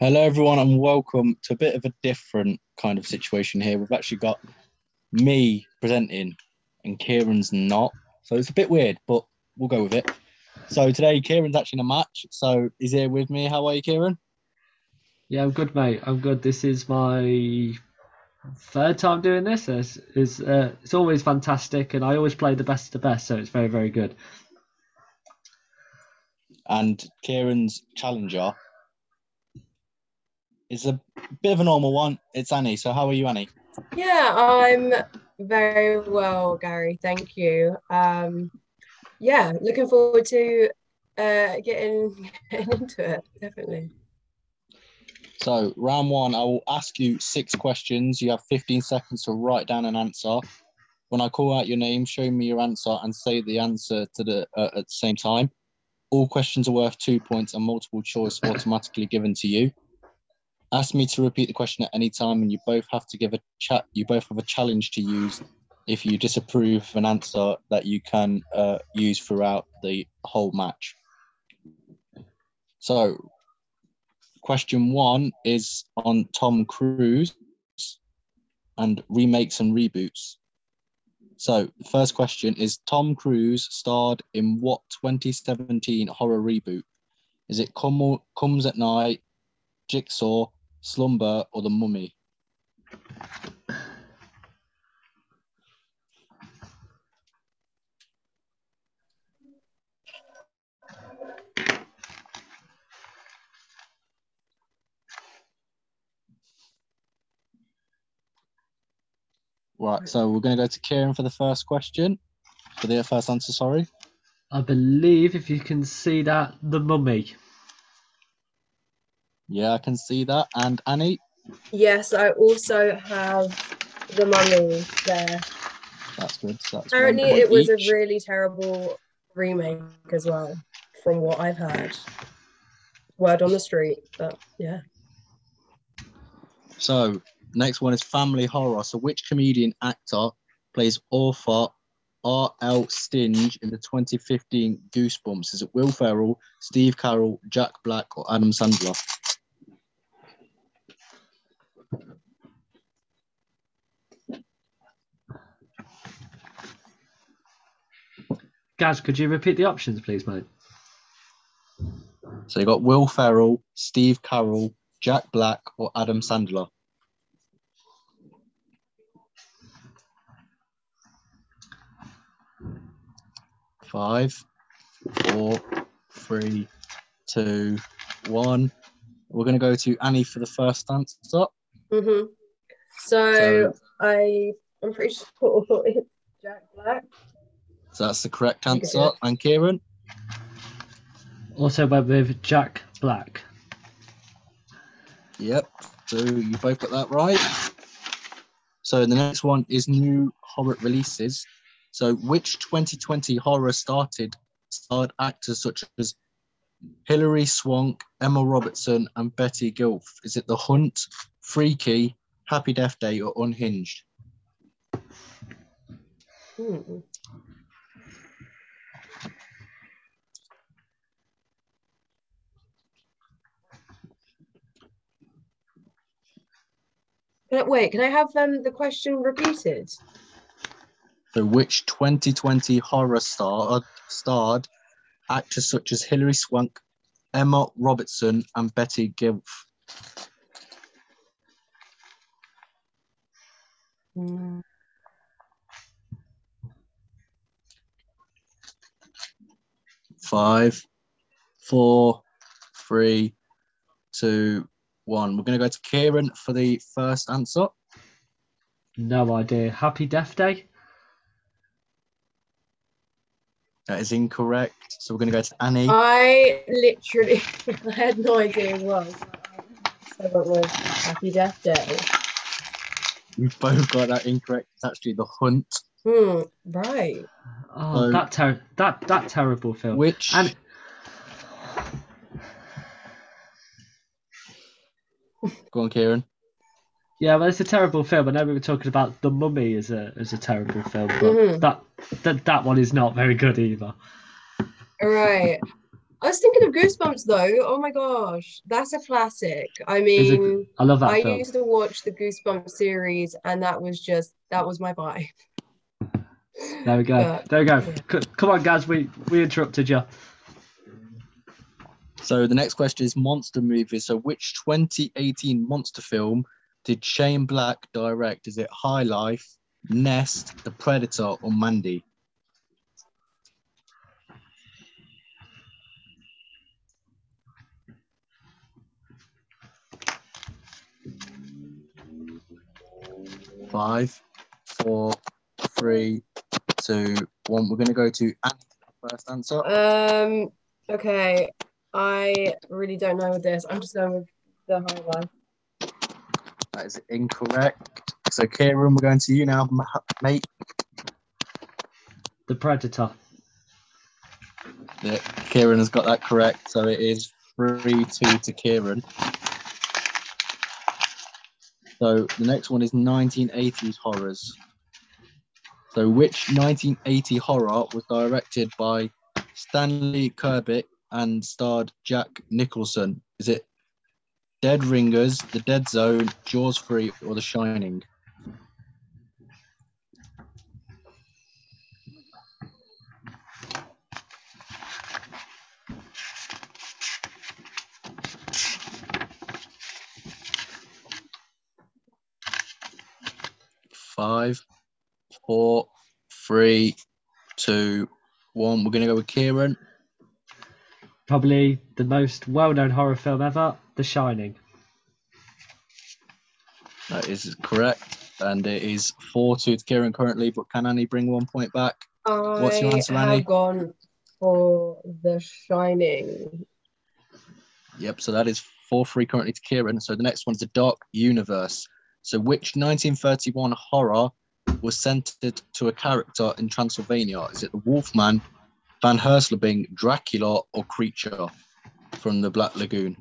Hello, everyone, and welcome to a bit of a different kind of situation here. We've actually got me presenting, and Kieran's not. So it's a bit weird, but we'll go with it. So today, Kieran's actually in a match. So he's here with me. How are you, Kieran? Yeah, I'm good, mate. I'm good. This is my third time doing this. It's, it's, uh, it's always fantastic, and I always play the best of the best, so it's very, very good. And Kieran's challenger is a bit of a normal one. It's Annie. So how are you, Annie? Yeah, I'm very well, Gary. Thank you. Um, yeah, looking forward to uh, getting, getting into it. Definitely. So round one, I will ask you six questions. You have 15 seconds to write down an answer. When I call out your name, show me your answer and say the answer to the uh, at the same time. All questions are worth two points and multiple choice automatically given to you. Ask me to repeat the question at any time, and you both have to give a chat. You both have a challenge to use if you disapprove of an answer that you can uh, use throughout the whole match. So, question one is on Tom Cruise and remakes and reboots. So, first question is Tom Cruise starred in what 2017 horror reboot? Is it Come, Comes at Night, Jigsaw, Slumber, or The Mummy? Right, so we're going to go to Kieran for the first question, for the first answer, sorry. I believe, if you can see that, the mummy. Yeah, I can see that. And Annie? Yes, I also have the mummy there. That's good. So that's Apparently, it was each. a really terrible remake as well, from what I've heard. Word on the street, but yeah. So, next one is family horror. So, which comedian actor plays author R.L. Stinge in the 2015 Goosebumps? Is it Will Ferrell, Steve Carell, Jack Black, or Adam Sandler? Gaz, could you repeat the options, please, mate? So, you got Will Ferrell, Steve Carell, Jack Black, or Adam Sandler? Five, four, three, two, one. We're going to go to Annie for the first answer. hmm So, So- I, I'm pretty sure it's Jack Black. So that's the correct Okay. answer. And Kieran? Also went with Jack Black. Yep. So you both got that right. So the next one is new horror releases. So which 2020 horror started starred actors such as Hilary Swank, Emma Robertson, and Betty Gilf? Is it The Hunt, Freaky, Happy Death Day, or Unhinged? Hmm. Wait, can I have um, the question repeated? So which 2020 horror star starred actors such as Hilary Swank, Emma Robertson, and Betty Gilf? Hmm. Five, four, three, two, one. We're going to go to Kieran for the first answer. No idea. Happy Death Day? That is incorrect. So we're going to go to Annie. I literally I had no idea it was. So I went with Happy Death Day. We've both got that incorrect. It's actually The Hunt, Hmm, right. Oh, So- that ter- that that terrible film. which And go on, Kieran. yeah, well, it's a terrible film. I know we were talking about The Mummy as a as a terrible film, but Mhm. that, that that one is not very good either. Right. I was thinking of Goosebumps though. Oh my gosh, that's a classic. I mean, I love that I film. used to watch the Goosebumps series, and that was just that was my vibe. There we go. but- there we go. yeah. C- Come on, guys. We we interrupted you. So the next question is monster movies. So which 2018 monster film did Shane Black direct? Is it High Life, Nest, The Predator, or Mandy? Five, four, three, two, one. We're going to go to the first answer. Um. Okay. I really don't know with this. I'm just going with the high life. That is incorrect. So, Kieran, we're going to you now, mate. The Predator. Yeah, Kieran has got that correct. So it is 3 2 to Kieran. So the next one is 1980s horrors. So, which 1980 horror was directed by Stanley Kubrick and starred Jack Nicholson? Is it Dead Ringers, The Dead Zone, Jaws 3, or The Shining? Five, four, three, two, one. We're going to go with Kieran. Probably the most well-known horror film ever, The Shining. That is correct. And it is 4 2 to Kieran currently, but can Annie bring one point back? What's your answer I've gone for The Shining. Yep, so that is 4 3 currently to Kieran. So the next one is The Dark Universe. So which 1931 horror was centered to a character in Transylvania? Is it The Wolfman, Van Herslebing, Dracula, or Creature from the Black Lagoon?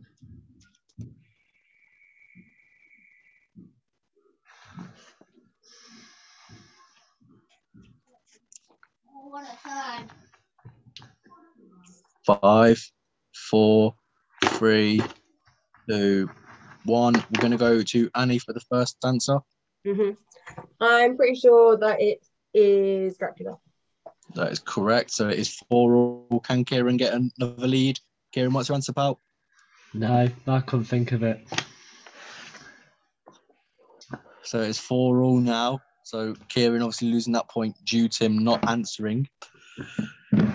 Five, four, three, two, one. We're going to go to Annie for the first answer. hmm I'm pretty sure that it is Dracula. That is correct. So it is four all. Can Kieran get another lead? Kieran, what's your answer, pal? No, I couldn't think of it. So it's four all now. So Kieran obviously losing that point due to him not answering.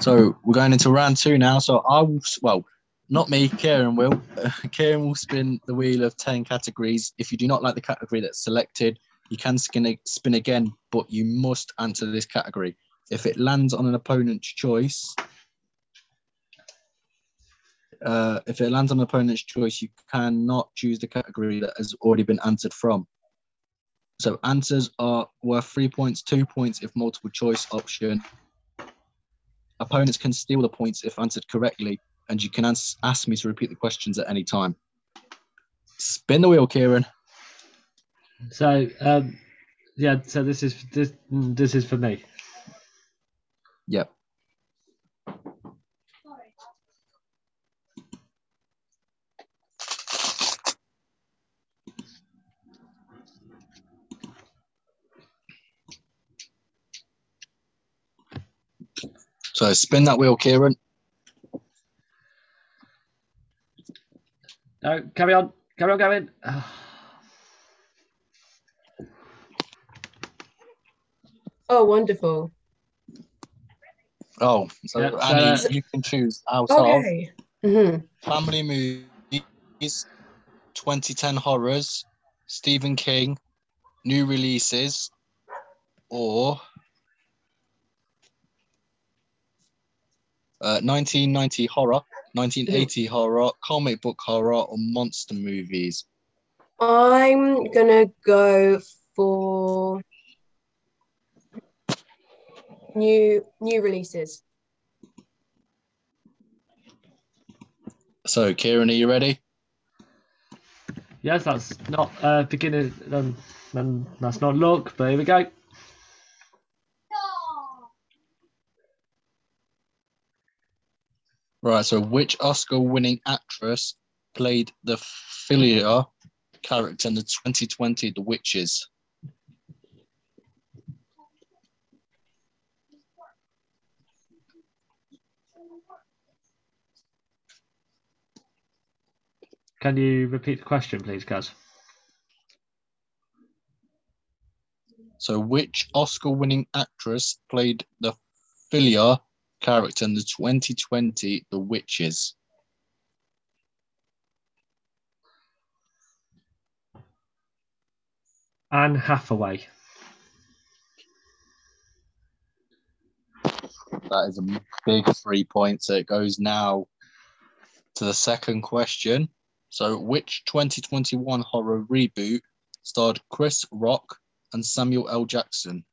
So we're going into round two now. So I will, well, not me, Kieran will. Kieran will spin the wheel of 10 categories. If you do not like the category that's selected, you can spin, spin again, but you must answer this category. If it lands on an opponent's choice, uh, if it lands on an opponent's choice, you cannot choose the category that has already been answered from. So answers are worth three points, two points if multiple choice option. Opponents can steal the points if answered correctly, and you can ans- ask me to repeat the questions at any time. Spin the wheel, Kieran. So, um, yeah. So this is this this is for me. Yep. So spin that wheel, Kieran. No, carry on, carry on going. Oh, wonderful. Oh, so Yep, Annie, so- you can choose out of Okay. hmm family movies, 2010 horrors, Stephen King, new releases, or uh, 1990 horror, 1980 horror, comic book horror, or monster movies. I'm gonna go for new new releases. So, Kieran, are you ready? yes, that's not uh, beginning. Then, then that's not luck. But here we go. Right. So, which Oscar-winning actress played the Philia character in the 2020 The Witches? Can you repeat the question, please, Gaz? So, which Oscar-winning actress played the Philia character in the 2020 The Witches? Anne Hathaway. That is a big three points. It goes now to the second question. So, which 2021 horror reboot starred Chris Rock and Samuel L. Jackson?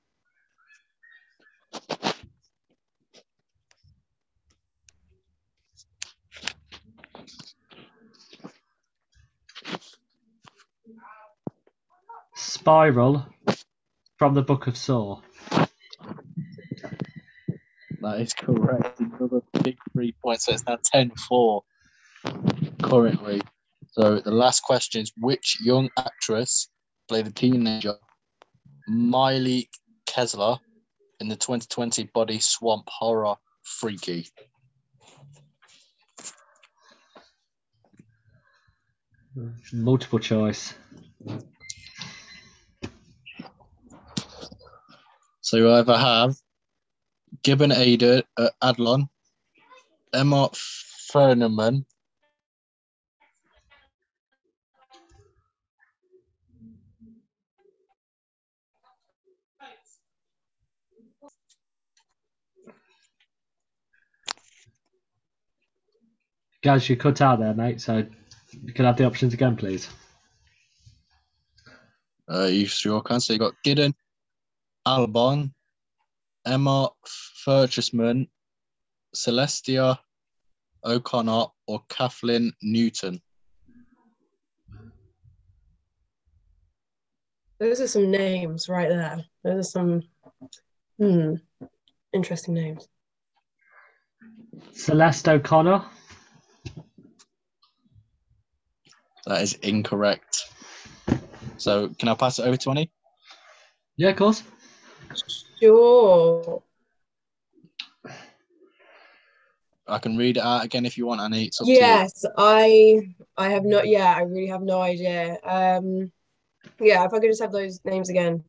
Spiral from the Book of Saw. That is correct. Another big three points. So it's now 10 4 currently. So the last question is which young actress played the teenager Millie Kessler in the 2020 body swamp horror Freaky? Multiple choice. So you either have Gibbon Ada uh, Adlon, Emma Furneman, Guys, you cut out there, mate. So you can have the options again, please. uh, you sure can. So you got Gideon Albon, Emma Furchesman, Celestia O'Connor, or Kathleen Newton. Those are some names right there. Those are some hmm, interesting names. Celeste O'Connor. That is incorrect. So can I pass it over to Annie? Yeah, of course. Sure. I can read it out again if you want, Annie. It's to Yes, I I have not yeah, I really have no idea. Um yeah, if I could just have those names again.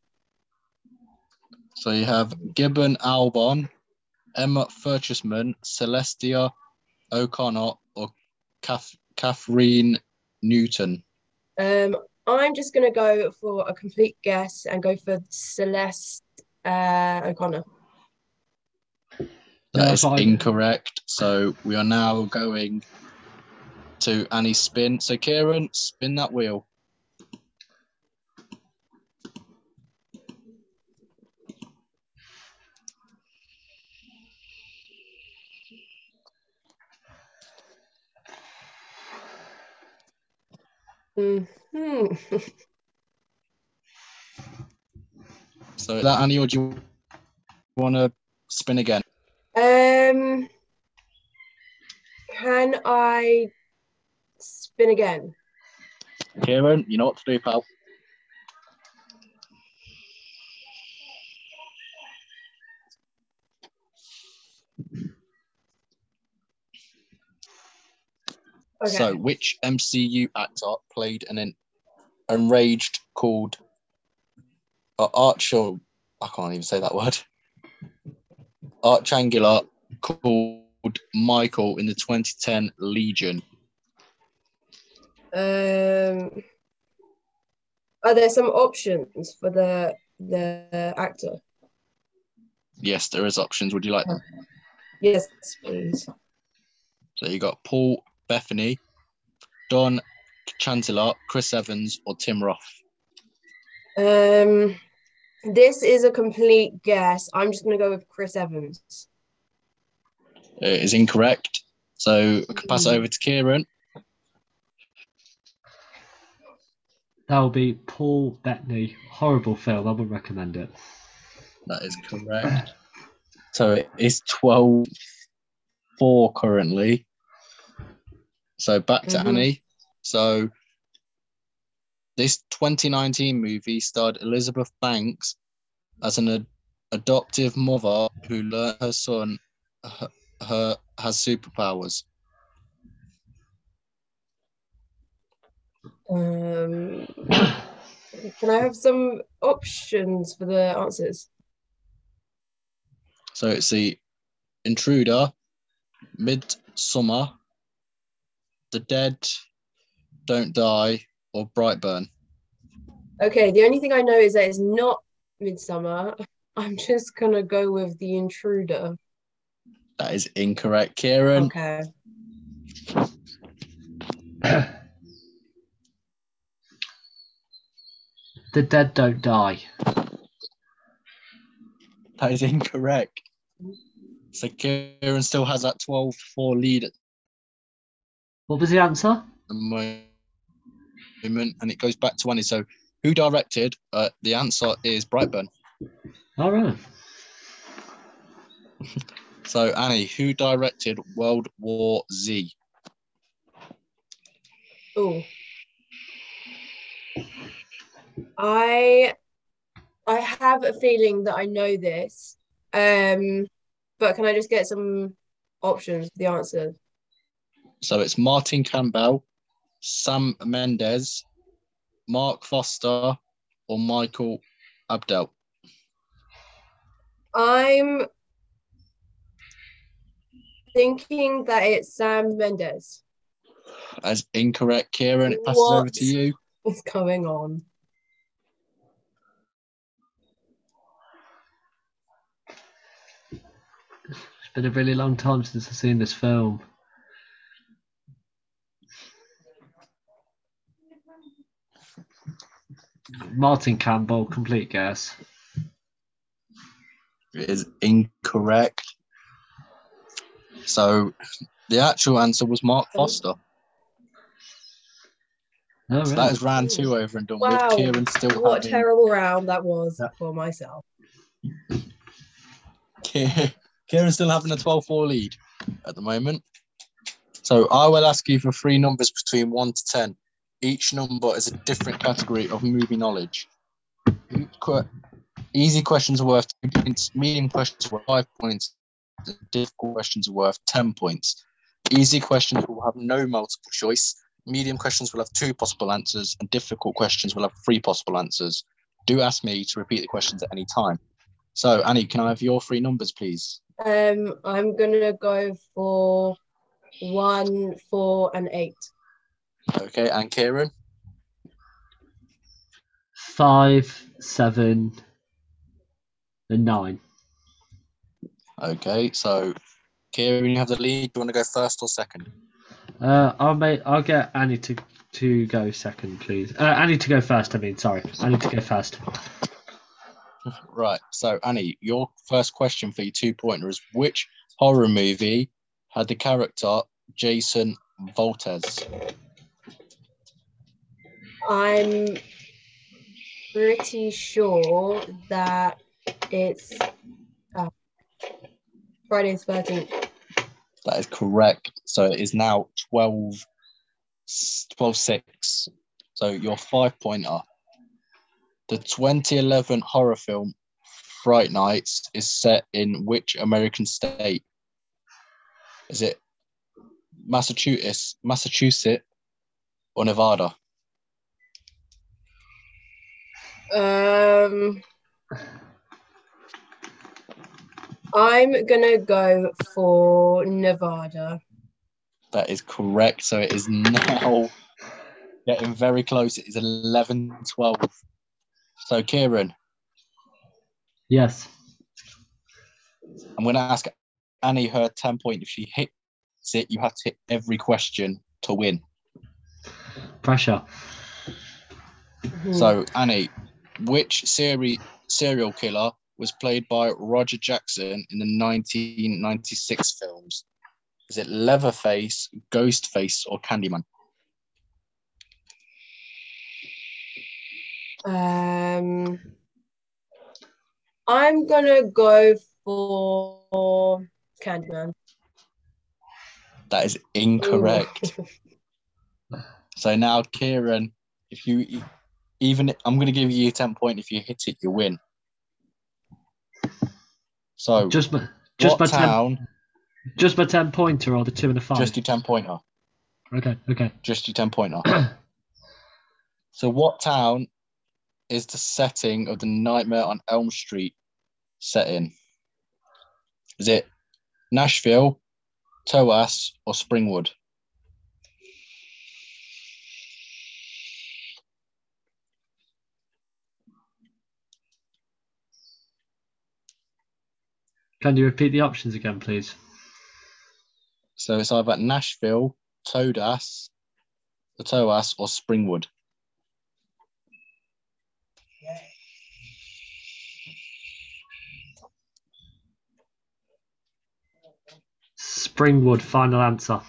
So you have Gibbon Albon, Emma Furchesman, Celestia O'Connor, or Kath- Catherine Newton. Um I'm just gonna go for a complete guess and go for Celeste uh O'Connor. That is Yeah, incorrect. So we are now going to Annie's spin. So Kieran, spin that wheel. hmm So is that Annie, or do you want to spin again? Um can I spin again? Kieran, you know what to do, pal. Okay. So, which MCU actor played an enraged called uh, Archer? I can't even say that word. Archangular called Michael in the 2010 Legion. Um, are there some options for the the actor? Yes, there is options. Would you like them? Yes, please. So you got Paul Bettany, Don Chancellor, Chris Evans, or Tim Roth. Um, this is a complete guess. I'm just gonna go with Chris Evans. It is incorrect. So I can pass it over to Kieran. That will be Paul Bettany. Horrible film. I wouldn't recommend it. That is correct. So it is 12 4 currently. So back to Mhm. Annie. So this 2019 movie starred Elizabeth Banks as an ad- adoptive mother who learned her son her, her has superpowers. Um, can I have some options for the answers? So it's the Intruder, Midsommar, The Dead Don't Die, or Brightburn. Okay, the only thing I know is that it's not Midsommar. I'm just gonna go with the intruder. That is incorrect, Kieran. Okay. the dead don't die. That is incorrect. So Kieran still has that 12 4 lead What was the answer? The moment, and it goes back to Annie. So, who directed? Uh, the answer is Brightburn. All right. So, Annie, who directed World War Z? Oh. I I have a feeling that I know this. Um, but can I just get some options for the answer? So, it's Martin Campbell, Sam Mendes, Marc Forster, or Michael Abdel. I'm thinking that it's Sam Mendes. As incorrect, Kieran. It passes over to you. What's going on? It's been a really long time since I've seen this film. Martin Campbell, complete guess. It is incorrect. So, the actual answer was Marc oh. Forster. Oh, So that is round two over and done Wow. with. Kieran still What a terrible round that was Yeah. for myself. Ki- Kieran's still having a 12 4 lead at the moment. So I will ask you for three numbers between 1 to 10. Each number is a different category of movie knowledge. Easy questions are worth two points, medium questions worth five points, difficult questions are worth 10 points. Easy questions will have no multiple choice, medium questions will have two possible answers, and difficult questions will have three possible answers. Do ask me to repeat the questions at any time. So, Annie, can I have your three numbers, please? Um, I'm gonna go for one, four, and eight. Okay, and Kieran? Five, seven, and nine. Okay, so Kieran, you have the lead. Do you want to go first or second? Uh, I'll make. I'll get Annie to to go second, please. Uh, Annie to go first. I mean, sorry, Annie to go first. Right. So, Annie, your first question for your two pointer is which horror movie had the character Jason Voorhees? I'm pretty sure that it's uh, Friday the 13th. That is correct. So it is now 12, 12 6. So your five pointer. The 2011 horror film Fright Nights is set in which American state? Is it Massachusetts, Massachusetts, or Nevada? Um, I'm gonna go for Nevada. That is correct. So it is now getting very close. It is 11 12. So, Kieran, Yes. I'm going to ask Annie her 10 point. If she hits it, you have to hit every question to win. Pressure. So, Annie, which seri- serial killer was played by Roger Jackson in the 1996 films? Is it Leatherface, Ghostface, or Candyman? Um, I'm gonna go for Candyman. That is incorrect. So now, Kieran, if you even, I'm going to give you a 10 point. If you hit it, you win. So, Just my just my what ten, just my ten pointer or the two and a five. Just your 10 pointer. okay, okay. Just your 10 pointer. so, what town is the setting of the Nightmare on Elm Street set in? Is it Nashville, Toas, or Springwood? Can you repeat the options again, please? So it's either Nashville, Todas, the Toas, or Springwood. Springwood. Final answer.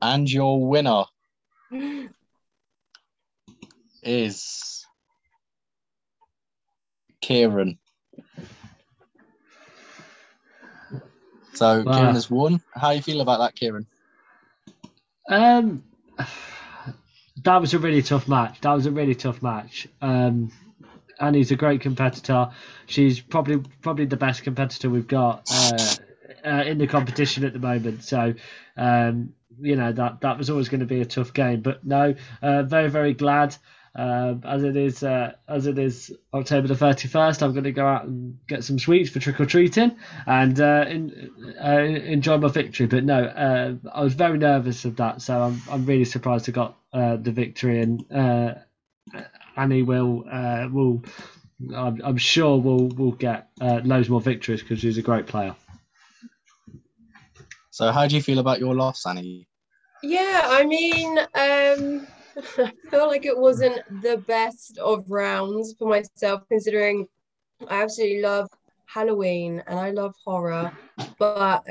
And your winner is Kieran. So Wow. Kieran has won. How do you feel about that, Kieran? Um, that was a really tough match. That was a really tough match. Um, Annie's a great competitor. She's probably probably the best competitor we've got uh, uh, in the competition at the moment. So, um, you know that that was always going to be a tough game. But no, uh, very very glad. Um, as it is, uh, as it is October the thirty first, I'm going to go out and get some sweets for trick or treating and uh, in, uh, enjoy my victory. But no, uh, I was very nervous of that, so I'm I'm really surprised I got uh, the victory, and uh, Annie will uh, will I'm, I'm sure will will get uh, loads more victories because she's a great player. So how do you feel about your loss, Annie? Yeah, I mean, um, I feel like it wasn't the best of rounds for myself, considering I absolutely love Halloween and I love horror. But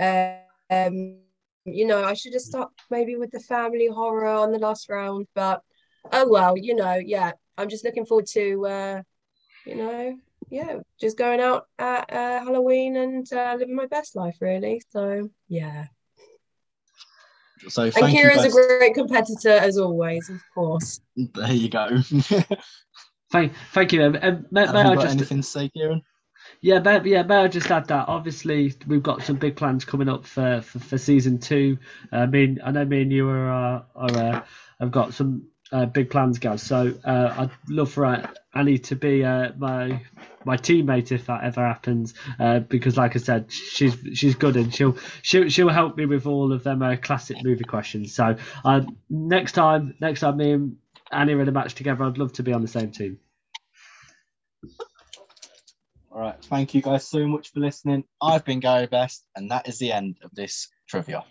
um, you know, I should have stuck maybe with the family horror on the last round. But oh well, you know, yeah. I'm just looking forward to, uh, you know, yeah, just going out at uh, Halloween and uh, living my best life, really. So yeah. So And thank you. Kira's a great competitor as always, of course. There you go. Thank thank you. Um, um, may, Have may you I got just anything to say, Kieran? Yeah, but yeah, may I just add that obviously we've got some big plans coming up for for, for season two. Uh, I mean, I know me and you are uh, are uh, have got some uh, big plans, guys. So uh, I'd love for uh, Annie to be uh, my my teammate if that ever happens, uh, because like I said, she's she's good and she'll she'll she'll help me with all of them uh, classic movie questions. So next time, next time me and Annie are in a match together, I'd love to be on the same team. All right. Thank you guys so much for listening. I've been Gary Best, and that is the end of this trivia.